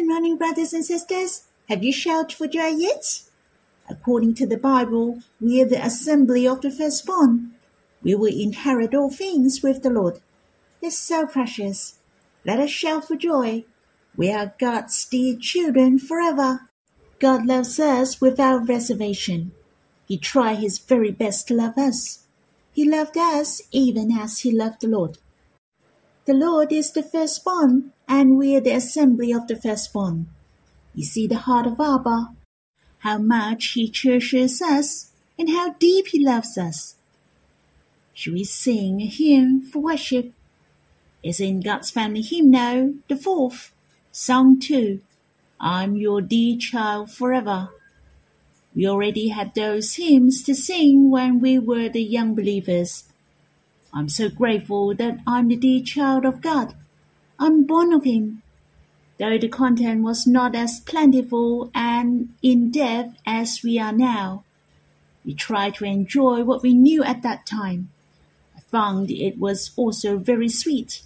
Morning, brothers and sisters. Have you shouted for joy yet? According to the Bible, we are the assembly of the firstborn. We will inherit all things with the Lord. It's so precious. Let us shout for joy. We are God's dear children forever. God loves us without reservation. He tried his very best to love us. He loved us even as he loved the Lord. The Lord is the firstborn, and we are the assembly of the firstborn. You see the heart of Abba, how much he cherishes us, and how deep he loves us. Should we sing a hymn for worship? It's in God's family hymn hymnal, the fourth, Song 2, I'm your dear child forever. We already had those hymns to sing when we were the young believers. I'm so grateful that I'm the dear child of God. I'm born of Him. Though the content was not as plentiful and in depth as we are now, we tried to enjoy what we knew at that time. I found it was also very sweet.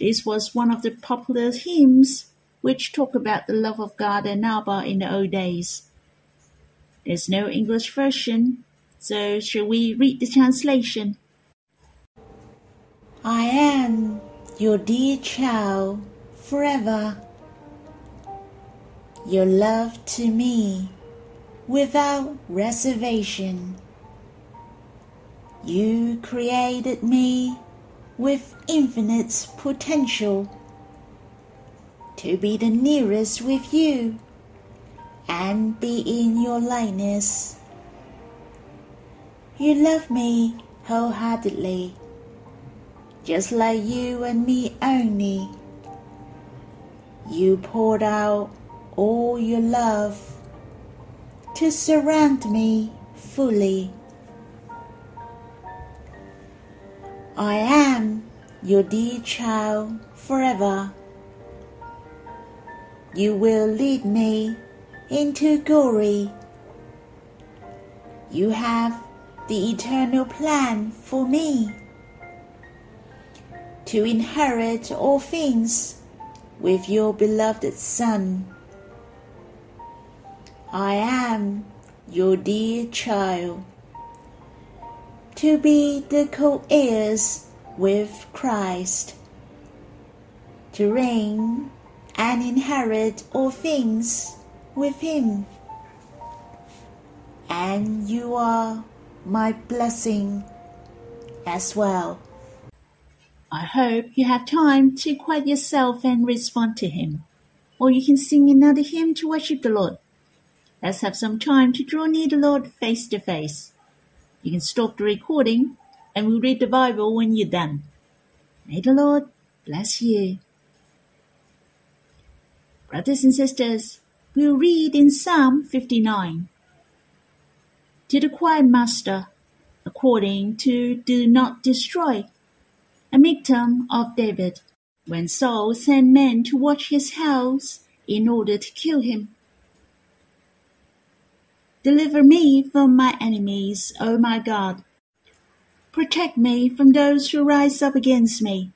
This was one of the popular hymns which talk about the love of God and Abba in the old days. There's no English version, so shall we read the translation? I am your dear child forever. Your love to me without reservation. You created me with infinite potential to be the nearest with you and be in your likeness. You love me wholeheartedly just like you and me only. You poured out all your love to surround me fully. I am your dear child forever. You will lead me into glory. You have the eternal plan for me to inherit all things with your beloved Son. I am your dear child, to be the co heirs with Christ, to reign and inherit all things with Him. And you are my blessing as well. I hope you have time to quiet yourself and respond to Him. Or you can sing another hymn to worship the Lord. Let's have some time to draw near the Lord face to face. You can stop the recording and we'll read the Bible when you're done. May the Lord bless you. Brothers and sisters, we'll read in Psalm 59. To the choir master, according to Do Not Destroy a Miktam of David, when Saul sent men to watch his house in order to kill him. Deliver me from my enemies, O my God. Protect me from those who rise up against me.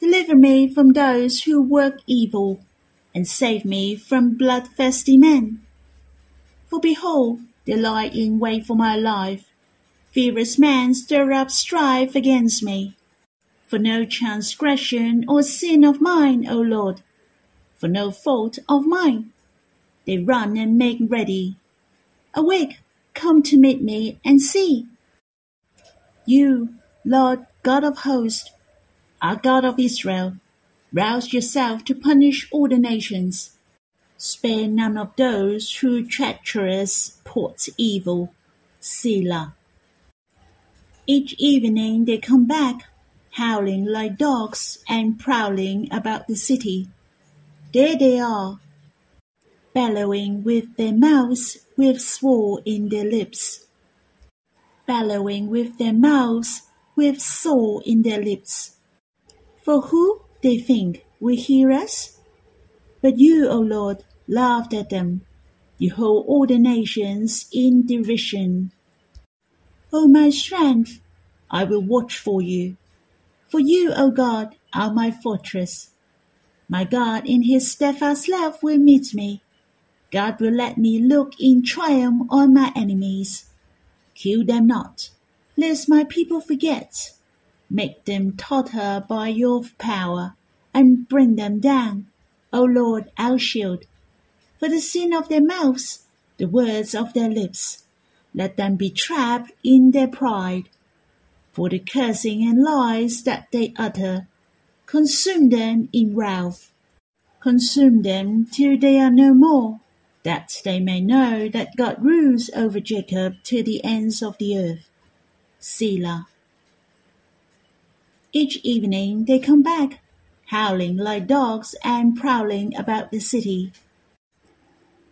Deliver me from those who work evil, and save me from bloodthirsty men. For behold, they lie in wait for my life. Fierce men stir up strife against me for no transgression or sin of mine, O Lord, for no fault of mine. They run and make ready. Awake, come to meet me and see. You, Lord God of hosts, our God of Israel. Rouse yourself to punish all the nations. Spare none of those who treacherous plot evil. Selah. Each evening they come back howling like dogs and prowling about the city. There they are, bellowing with their mouths with sword in their lips. Bellowing with their mouths with sword in their lips. For who, they think, will hear us? But you, O Lord, laughed at them. You hold all the nations in derision. O my strength, I will watch for you. For you, O God, are my fortress. My God in his steadfast love will meet me. God will let me look in triumph on my enemies. Kill them not, lest my people forget. Make them totter by your power, and bring them down, O Lord, our shield. For the sin of their mouths, the words of their lips, let them be trapped in their pride. For the cursing and lies that they utter, consume them in wrath. Consume them till they are no more, that they may know that God rules over Jacob to the ends of the earth. Selah. Each evening they come back, howling like dogs and prowling about the city.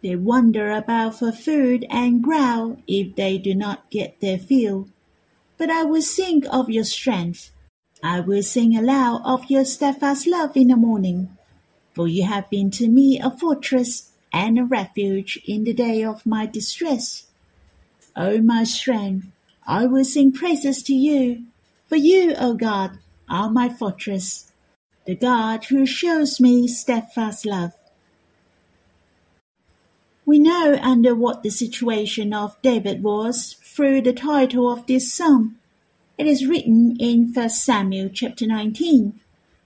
They wander about for food and growl if they do not get their fill. But I will sing of your strength. I will sing aloud of your steadfast love in the morning. For you have been to me a fortress and a refuge in the day of my distress. O my strength, I will sing praises to you. For you, O God, are my fortress, the God who shows me steadfast love. We know under what the situation of David was through the title of this psalm. It is written in 1 Samuel chapter 19.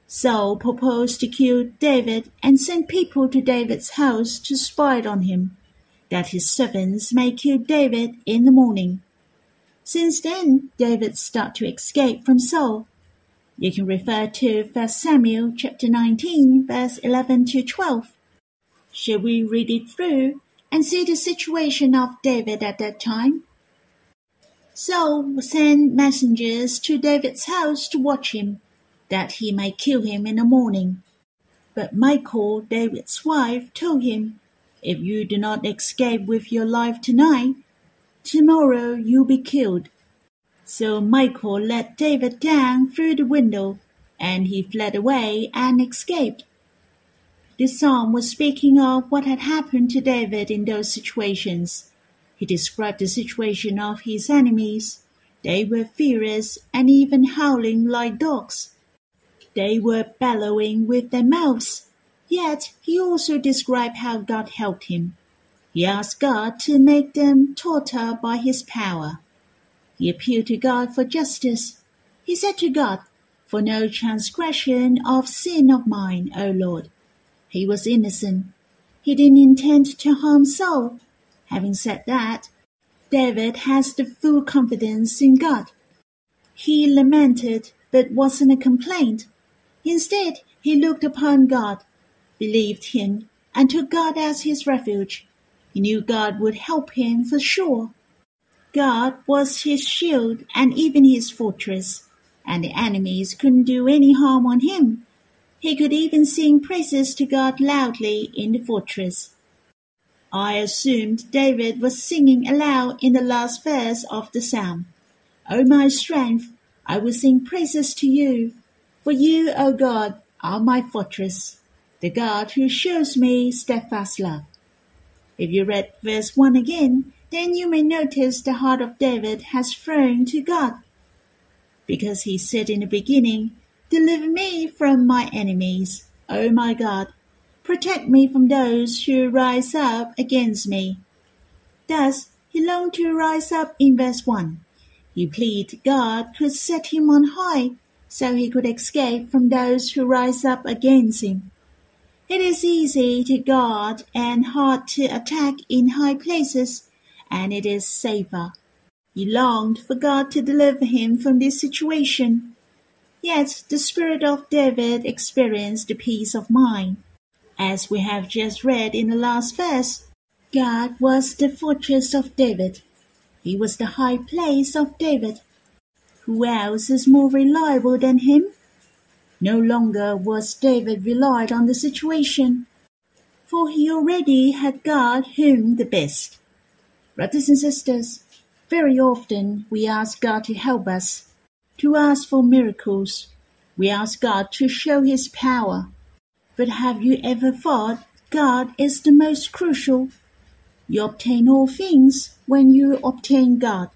Saul proposed to kill David and sent people to David's house to spy on him, that his servants may kill David in the morning. Since then, David started to escape from Saul. You can refer to 1 Samuel chapter 19, verse 11 to 12. Shall we read it through and see the situation of David at that time. Saul sent messengers to David's house to watch him, that he might kill him in the morning. But Michal, David's wife, told him, If you do not escape with your life tonight, tomorrow you'll be killed. So Michal let David down through the window, and he fled away and escaped. This psalm was speaking of what had happened to David in those situations. He described the situation of his enemies. They were furious and even howling like dogs. They were bellowing with their mouths. Yet he also described how God helped him. He asked God to make them totter by his power. He appealed to God for justice. He said to God, For no transgression of sin of mine, O Lord. He was innocent. He didn't intend to harm Saul. Having said that, David has the full confidence in God. He lamented, but wasn't a complaint. Instead, he looked upon God, believed him, and took God as his refuge. He knew God would help him for sure. God was his shield and even his fortress, and the enemies couldn't do any harm on him. He could even sing praises to God loudly in the fortress. I assumed David was singing aloud in the last verse of the psalm. O my strength, I will sing praises to you. For you, O God, are my fortress, the God who shows me steadfast love. If you read verse 1 again, then you may notice the heart of David has flown to God. Because he said in the beginning, Deliver me from my enemies, O my God. Protect me from those who rise up against me. Thus, he longed to rise up in verse 1. He pleaded God could set him on high so he could escape from those who rise up against him. It is easy to guard and hard to attack in high places, and it is safer. He longed for God to deliver him from this situation. Yet the spirit of David experienced the peace of mind. As we have just read in the last verse, God was the fortress of David. He was the high place of David. Who else is more reliable than him? No longer was David relied on the situation, for he already had God whom the best. Brothers and sisters, very often we ask God to help us to ask for miracles. We ask God to show His power. But have you ever thought God is the most crucial? You obtain all things when you obtain God.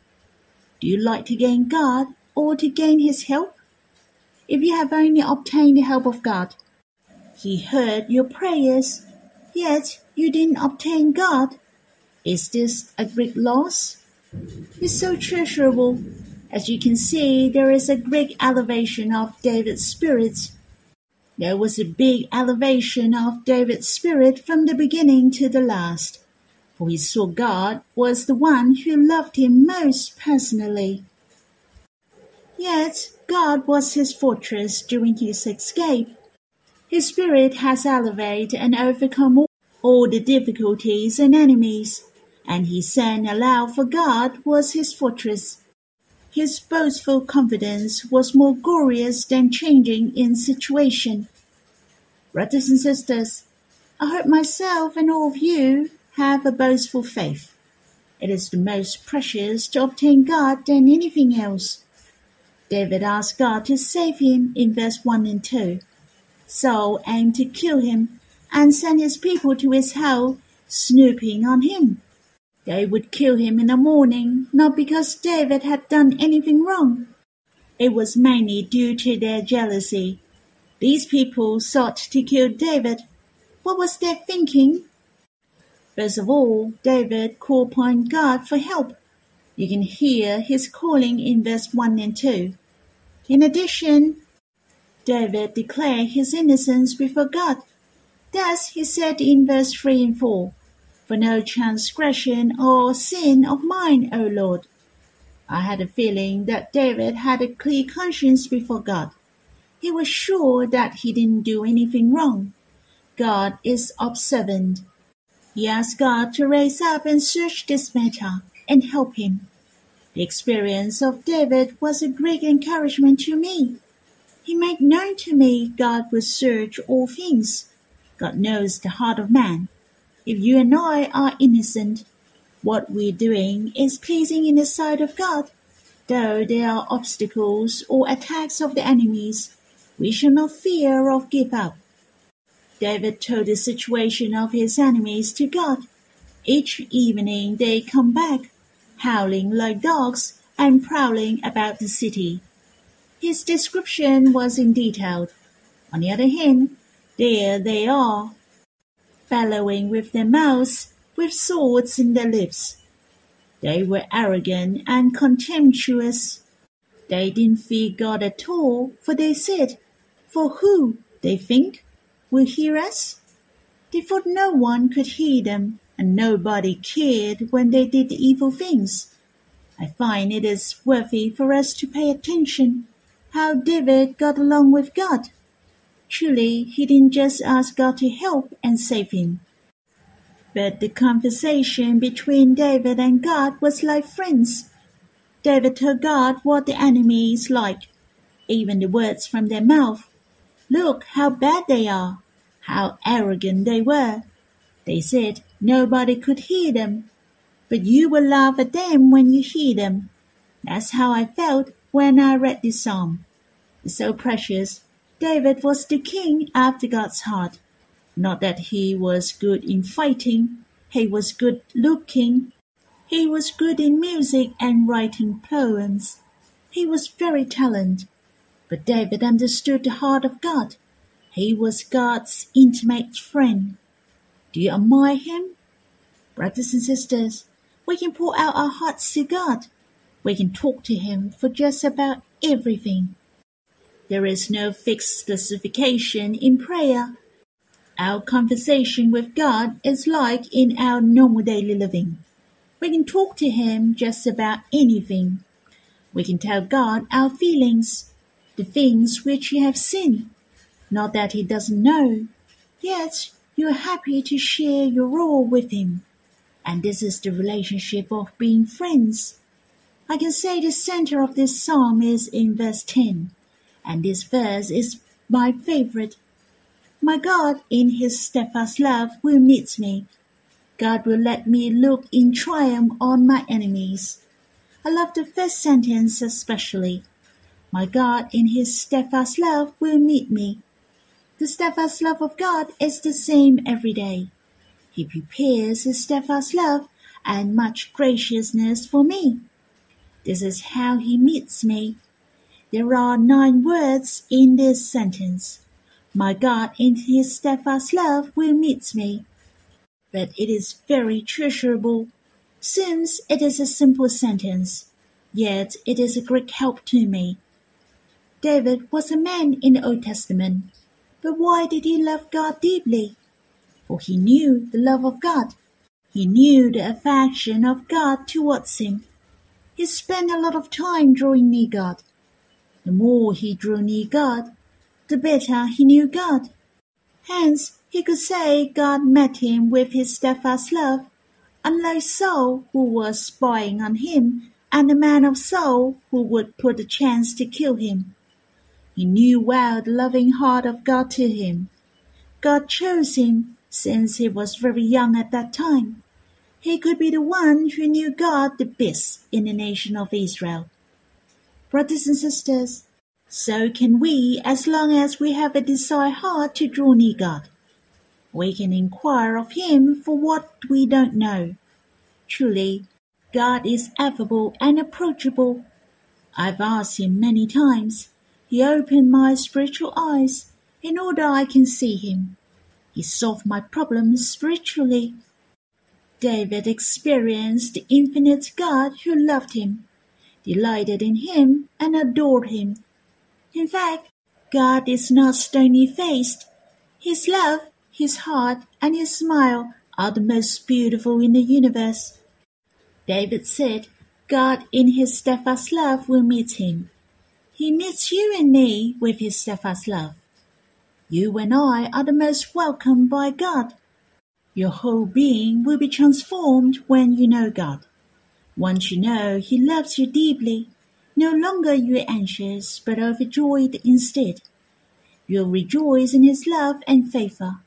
Do you like to gain God or to gain His help? If you have only obtained the help of God, He heard your prayers, yet you didn't obtain God. Is this a great loss? It's so treasurable. As you can see, there is a great elevation of David's spirit. There was a big elevation of David's spirit from the beginning to the last, for he saw God was the one who loved him most personally. Yet God was his fortress during his escape. His spirit has elevated and overcome all the difficulties and enemies, and he sang aloud for God was his fortress. His boastful confidence was more glorious than changing in situation. Brothers and sisters, I hope myself and all of you have a boastful faith. It is the most precious to obtain God than anything else. David asked God to save him in verse 1 and 2. Saul aimed to kill him and sent his people to his house, snooping on him. They would kill him in the morning, not because David had done anything wrong. It was mainly due to their jealousy. These people sought to kill David. What was their thinking? First of all, David called upon God for help. You can hear his calling in verse 1 and 2. In addition, David declared his innocence before God. Thus he said in verse 3 and 4, For no transgression or sin of mine, O Lord. I had a feeling that David had a clear conscience before God. He was sure that he didn't do anything wrong. God is observant. He asked God to raise up and search this matter and help him. The experience of David was a great encouragement to me. He made known to me God will search all things. God knows the heart of man. If you and I are innocent, what we're doing is pleasing in the sight of God. Though there are obstacles or attacks of the enemies, we shall not fear or give up. David told the situation of his enemies to God. Each evening they come back howling like dogs and prowling about the city. His description was in detail. On the other hand, there they are, bellowing with their mouths, with swords in their lips. They were arrogant and contemptuous. They didn't fear God at all, for they said, For who, they think, will hear us? They thought no one could hear them, and nobody cared when they did evil things. I find it is worthy for us to pay attention how David got along with God. Truly, he didn't just ask God to help and save him. But the conversation between David and God was like friends. David told God what the enemy is like, even the words from their mouth. Look how bad they are, how arrogant they were. They said nobody could hear them, but you will laugh at them when you hear them. That's how I felt when I read this psalm. It's so precious. David was the king after God's heart. Not that he was good in fighting, he was good looking. He was good in music and writing poems. He was very talented. But David understood the heart of God. He was God's intimate friend. Do you admire him? Brothers and sisters, we can pour out our hearts to God. We can talk to Him for just about everything. There is no fixed specification in prayer. Our conversation with God is like in our normal daily living. We can talk to Him just about anything. We can tell God our feelings, the things which we have seen. Not that He doesn't know, yet you are happy to share your role with him. And this is the relationship of being friends. I can say the center of this psalm is in verse 10, and this verse is my favorite. My God, in his steadfast love, will meet me. God will let me look in triumph on my enemies. I love the first sentence especially. My God, in his steadfast love, will meet me. The steadfast love of God is the same every day. He prepares his steadfast love and much graciousness for me. This is how he meets me. There are nine words in this sentence. My God in his steadfast love will meet me. But it is very treasurable, since it is a simple sentence, yet it is a great help to me. David was a man in the Old Testament, but why did he love God deeply? For he knew the love of God. He knew the affection of God towards him. He spent a lot of time drawing near God. The more he drew near God, the better he knew God. Hence, he could say God met him with his steadfast love, unlike Saul, who was spying on him, and the man of Saul, who would put a chance to kill him. He knew well the loving heart of God to him. God chose him since he was very young at that time. He could be the one who knew God the best in the nation of Israel. Brothers and sisters, so can we as long as we have a desire heart to draw near God. We can inquire of Him for what we don't know. Truly, God is affable and approachable. I've asked Him many times. He opened my spiritual eyes in order I can see Him. He solved my problems spiritually. David experienced the infinite God who loved him, delighted in him, and adored him. In fact, God is not stony faced. His love, his heart, and his smile are the most beautiful in the universe. David said, God in his steadfast love will meet him. He meets you and me with his steadfast love. You and I are the most welcomed by God. Your whole being will be transformed when you know God. Once you know He loves you deeply, no longer you are anxious, but overjoyed instead. You'll rejoice in His love and favor.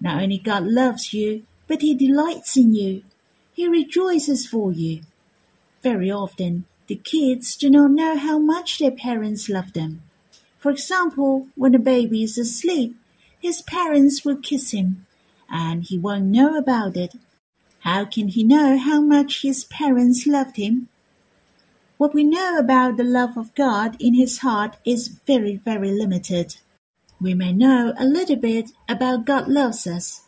Not only God loves you, but He delights in you. He rejoices for you. Very often, the kids do not know how much their parents love them. For example, when a baby is asleep, his parents will kiss him, and he won't know about it. How can he know how much his parents loved him? What we know about the love of God in his heart is very, very limited. We may know a little bit about God loves us,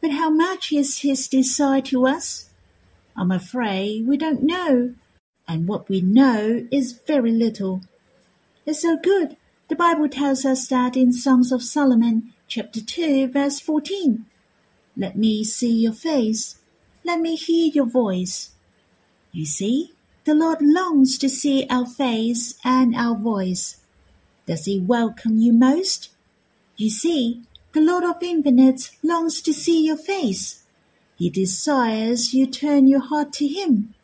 but how much is his desire to us? I'm afraid we don't know, and what we know is very little. It's so good the Bible tells us that in Songs of Solomon, chapter 2, verse 14. Let me see your face. Let me hear your voice. You see, the Lord longs to see our face and our voice. Does he welcome you most? You see, the Lord of infinite longs to see your face. He desires you turn your heart to him.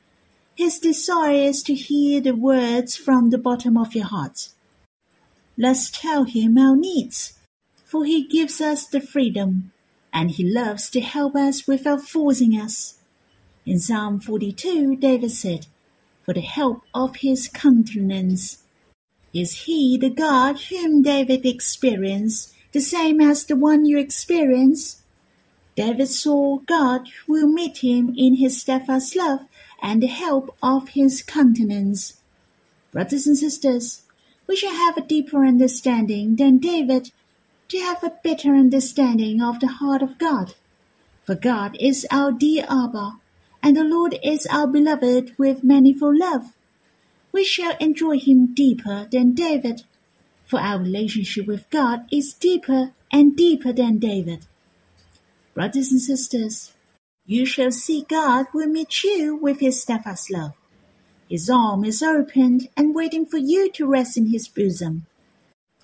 His desire is to hear the words from the bottom of your heart. Let's tell him our needs, for he gives us the freedom, and he loves to help us without forcing us. In Psalm 42, David said, For the help of his countenance. Is he the God whom David experienced, the same as the one you experience? David saw God who will meet him in his steadfast love and the help of his countenance. Brothers and sisters, we shall have a deeper understanding than David to have a better understanding of the heart of God. For God is our dear Abba, and the Lord is our beloved with manifold love. We shall enjoy him deeper than David, for our relationship with God is deeper and deeper than David. Brothers and sisters, you shall see God will meet you with his steadfast love. His arm is opened and waiting for you to rest in his bosom,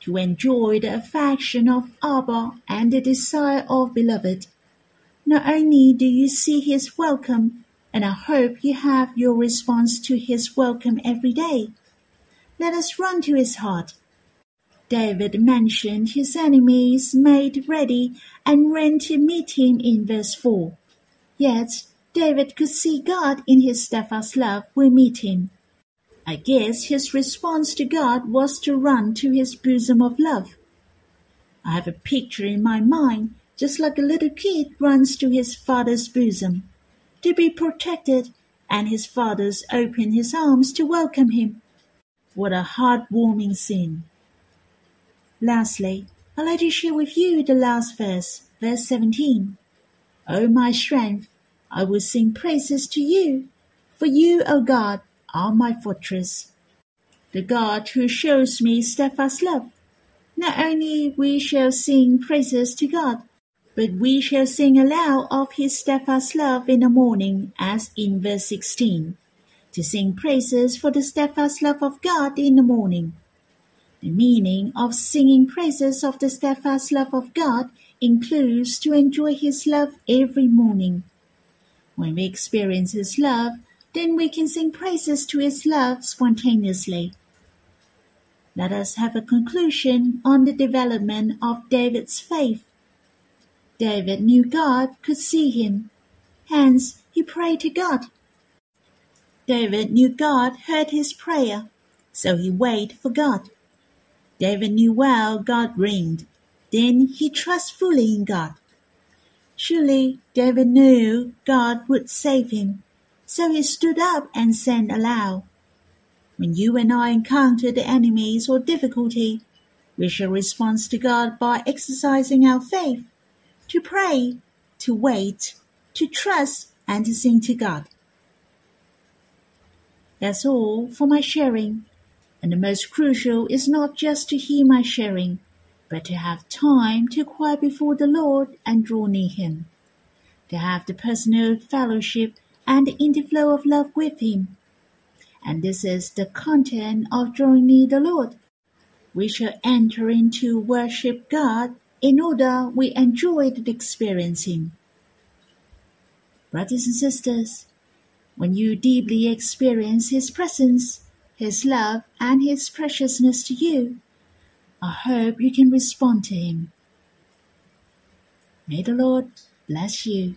to enjoy the affection of Abba and the desire of beloved. Not only do you see his welcome, and I hope you have your response to his welcome every day. Let us run to his heart. David mentioned his enemies made ready and ran to meet him in verse 4. Yet David could see God in his steadfast love will meet him. I guess his response to God was to run to his bosom of love. I have a picture in my mind, just like a little kid runs to his father's bosom, to be protected, and his fathers open his arms to welcome him. What a heartwarming scene! Lastly, I'd like to share with you the last verse, verse 17. O my strength, I will sing praises to you, for you, O God, are my fortress. The God who shows me steadfast love. Not only we shall sing praises to God, but we shall sing aloud of his steadfast love in the morning, as in verse 16. To sing praises for the steadfast love of God in the morning. The meaning of singing praises of the steadfast love of God includes to enjoy His love every morning. When we experience His love, then we can sing praises to His love spontaneously. Let us have a conclusion on the development of David's faith. David knew God could see him, hence he prayed to God. David knew God heard his prayer, so he waited for God. David knew well God reigned, then he trusted fully in God. Surely David knew God would save him, so he stood up and sang aloud. When you and I encounter the enemies or difficulty, we shall respond to God by exercising our faith, to pray, to wait, to trust, and to sing to God. That's all for my sharing. And the most crucial is not just to hear my sharing, but to have time to quiet before the Lord and draw near Him, to have the personal fellowship and in the flow of love with Him. And this is the content of drawing near the Lord. We shall enter into worship God in order we enjoy the experiencing. Brothers and sisters, when you deeply experience His presence, His love, and His preciousness to you, I hope you can respond to Him. May the Lord bless you.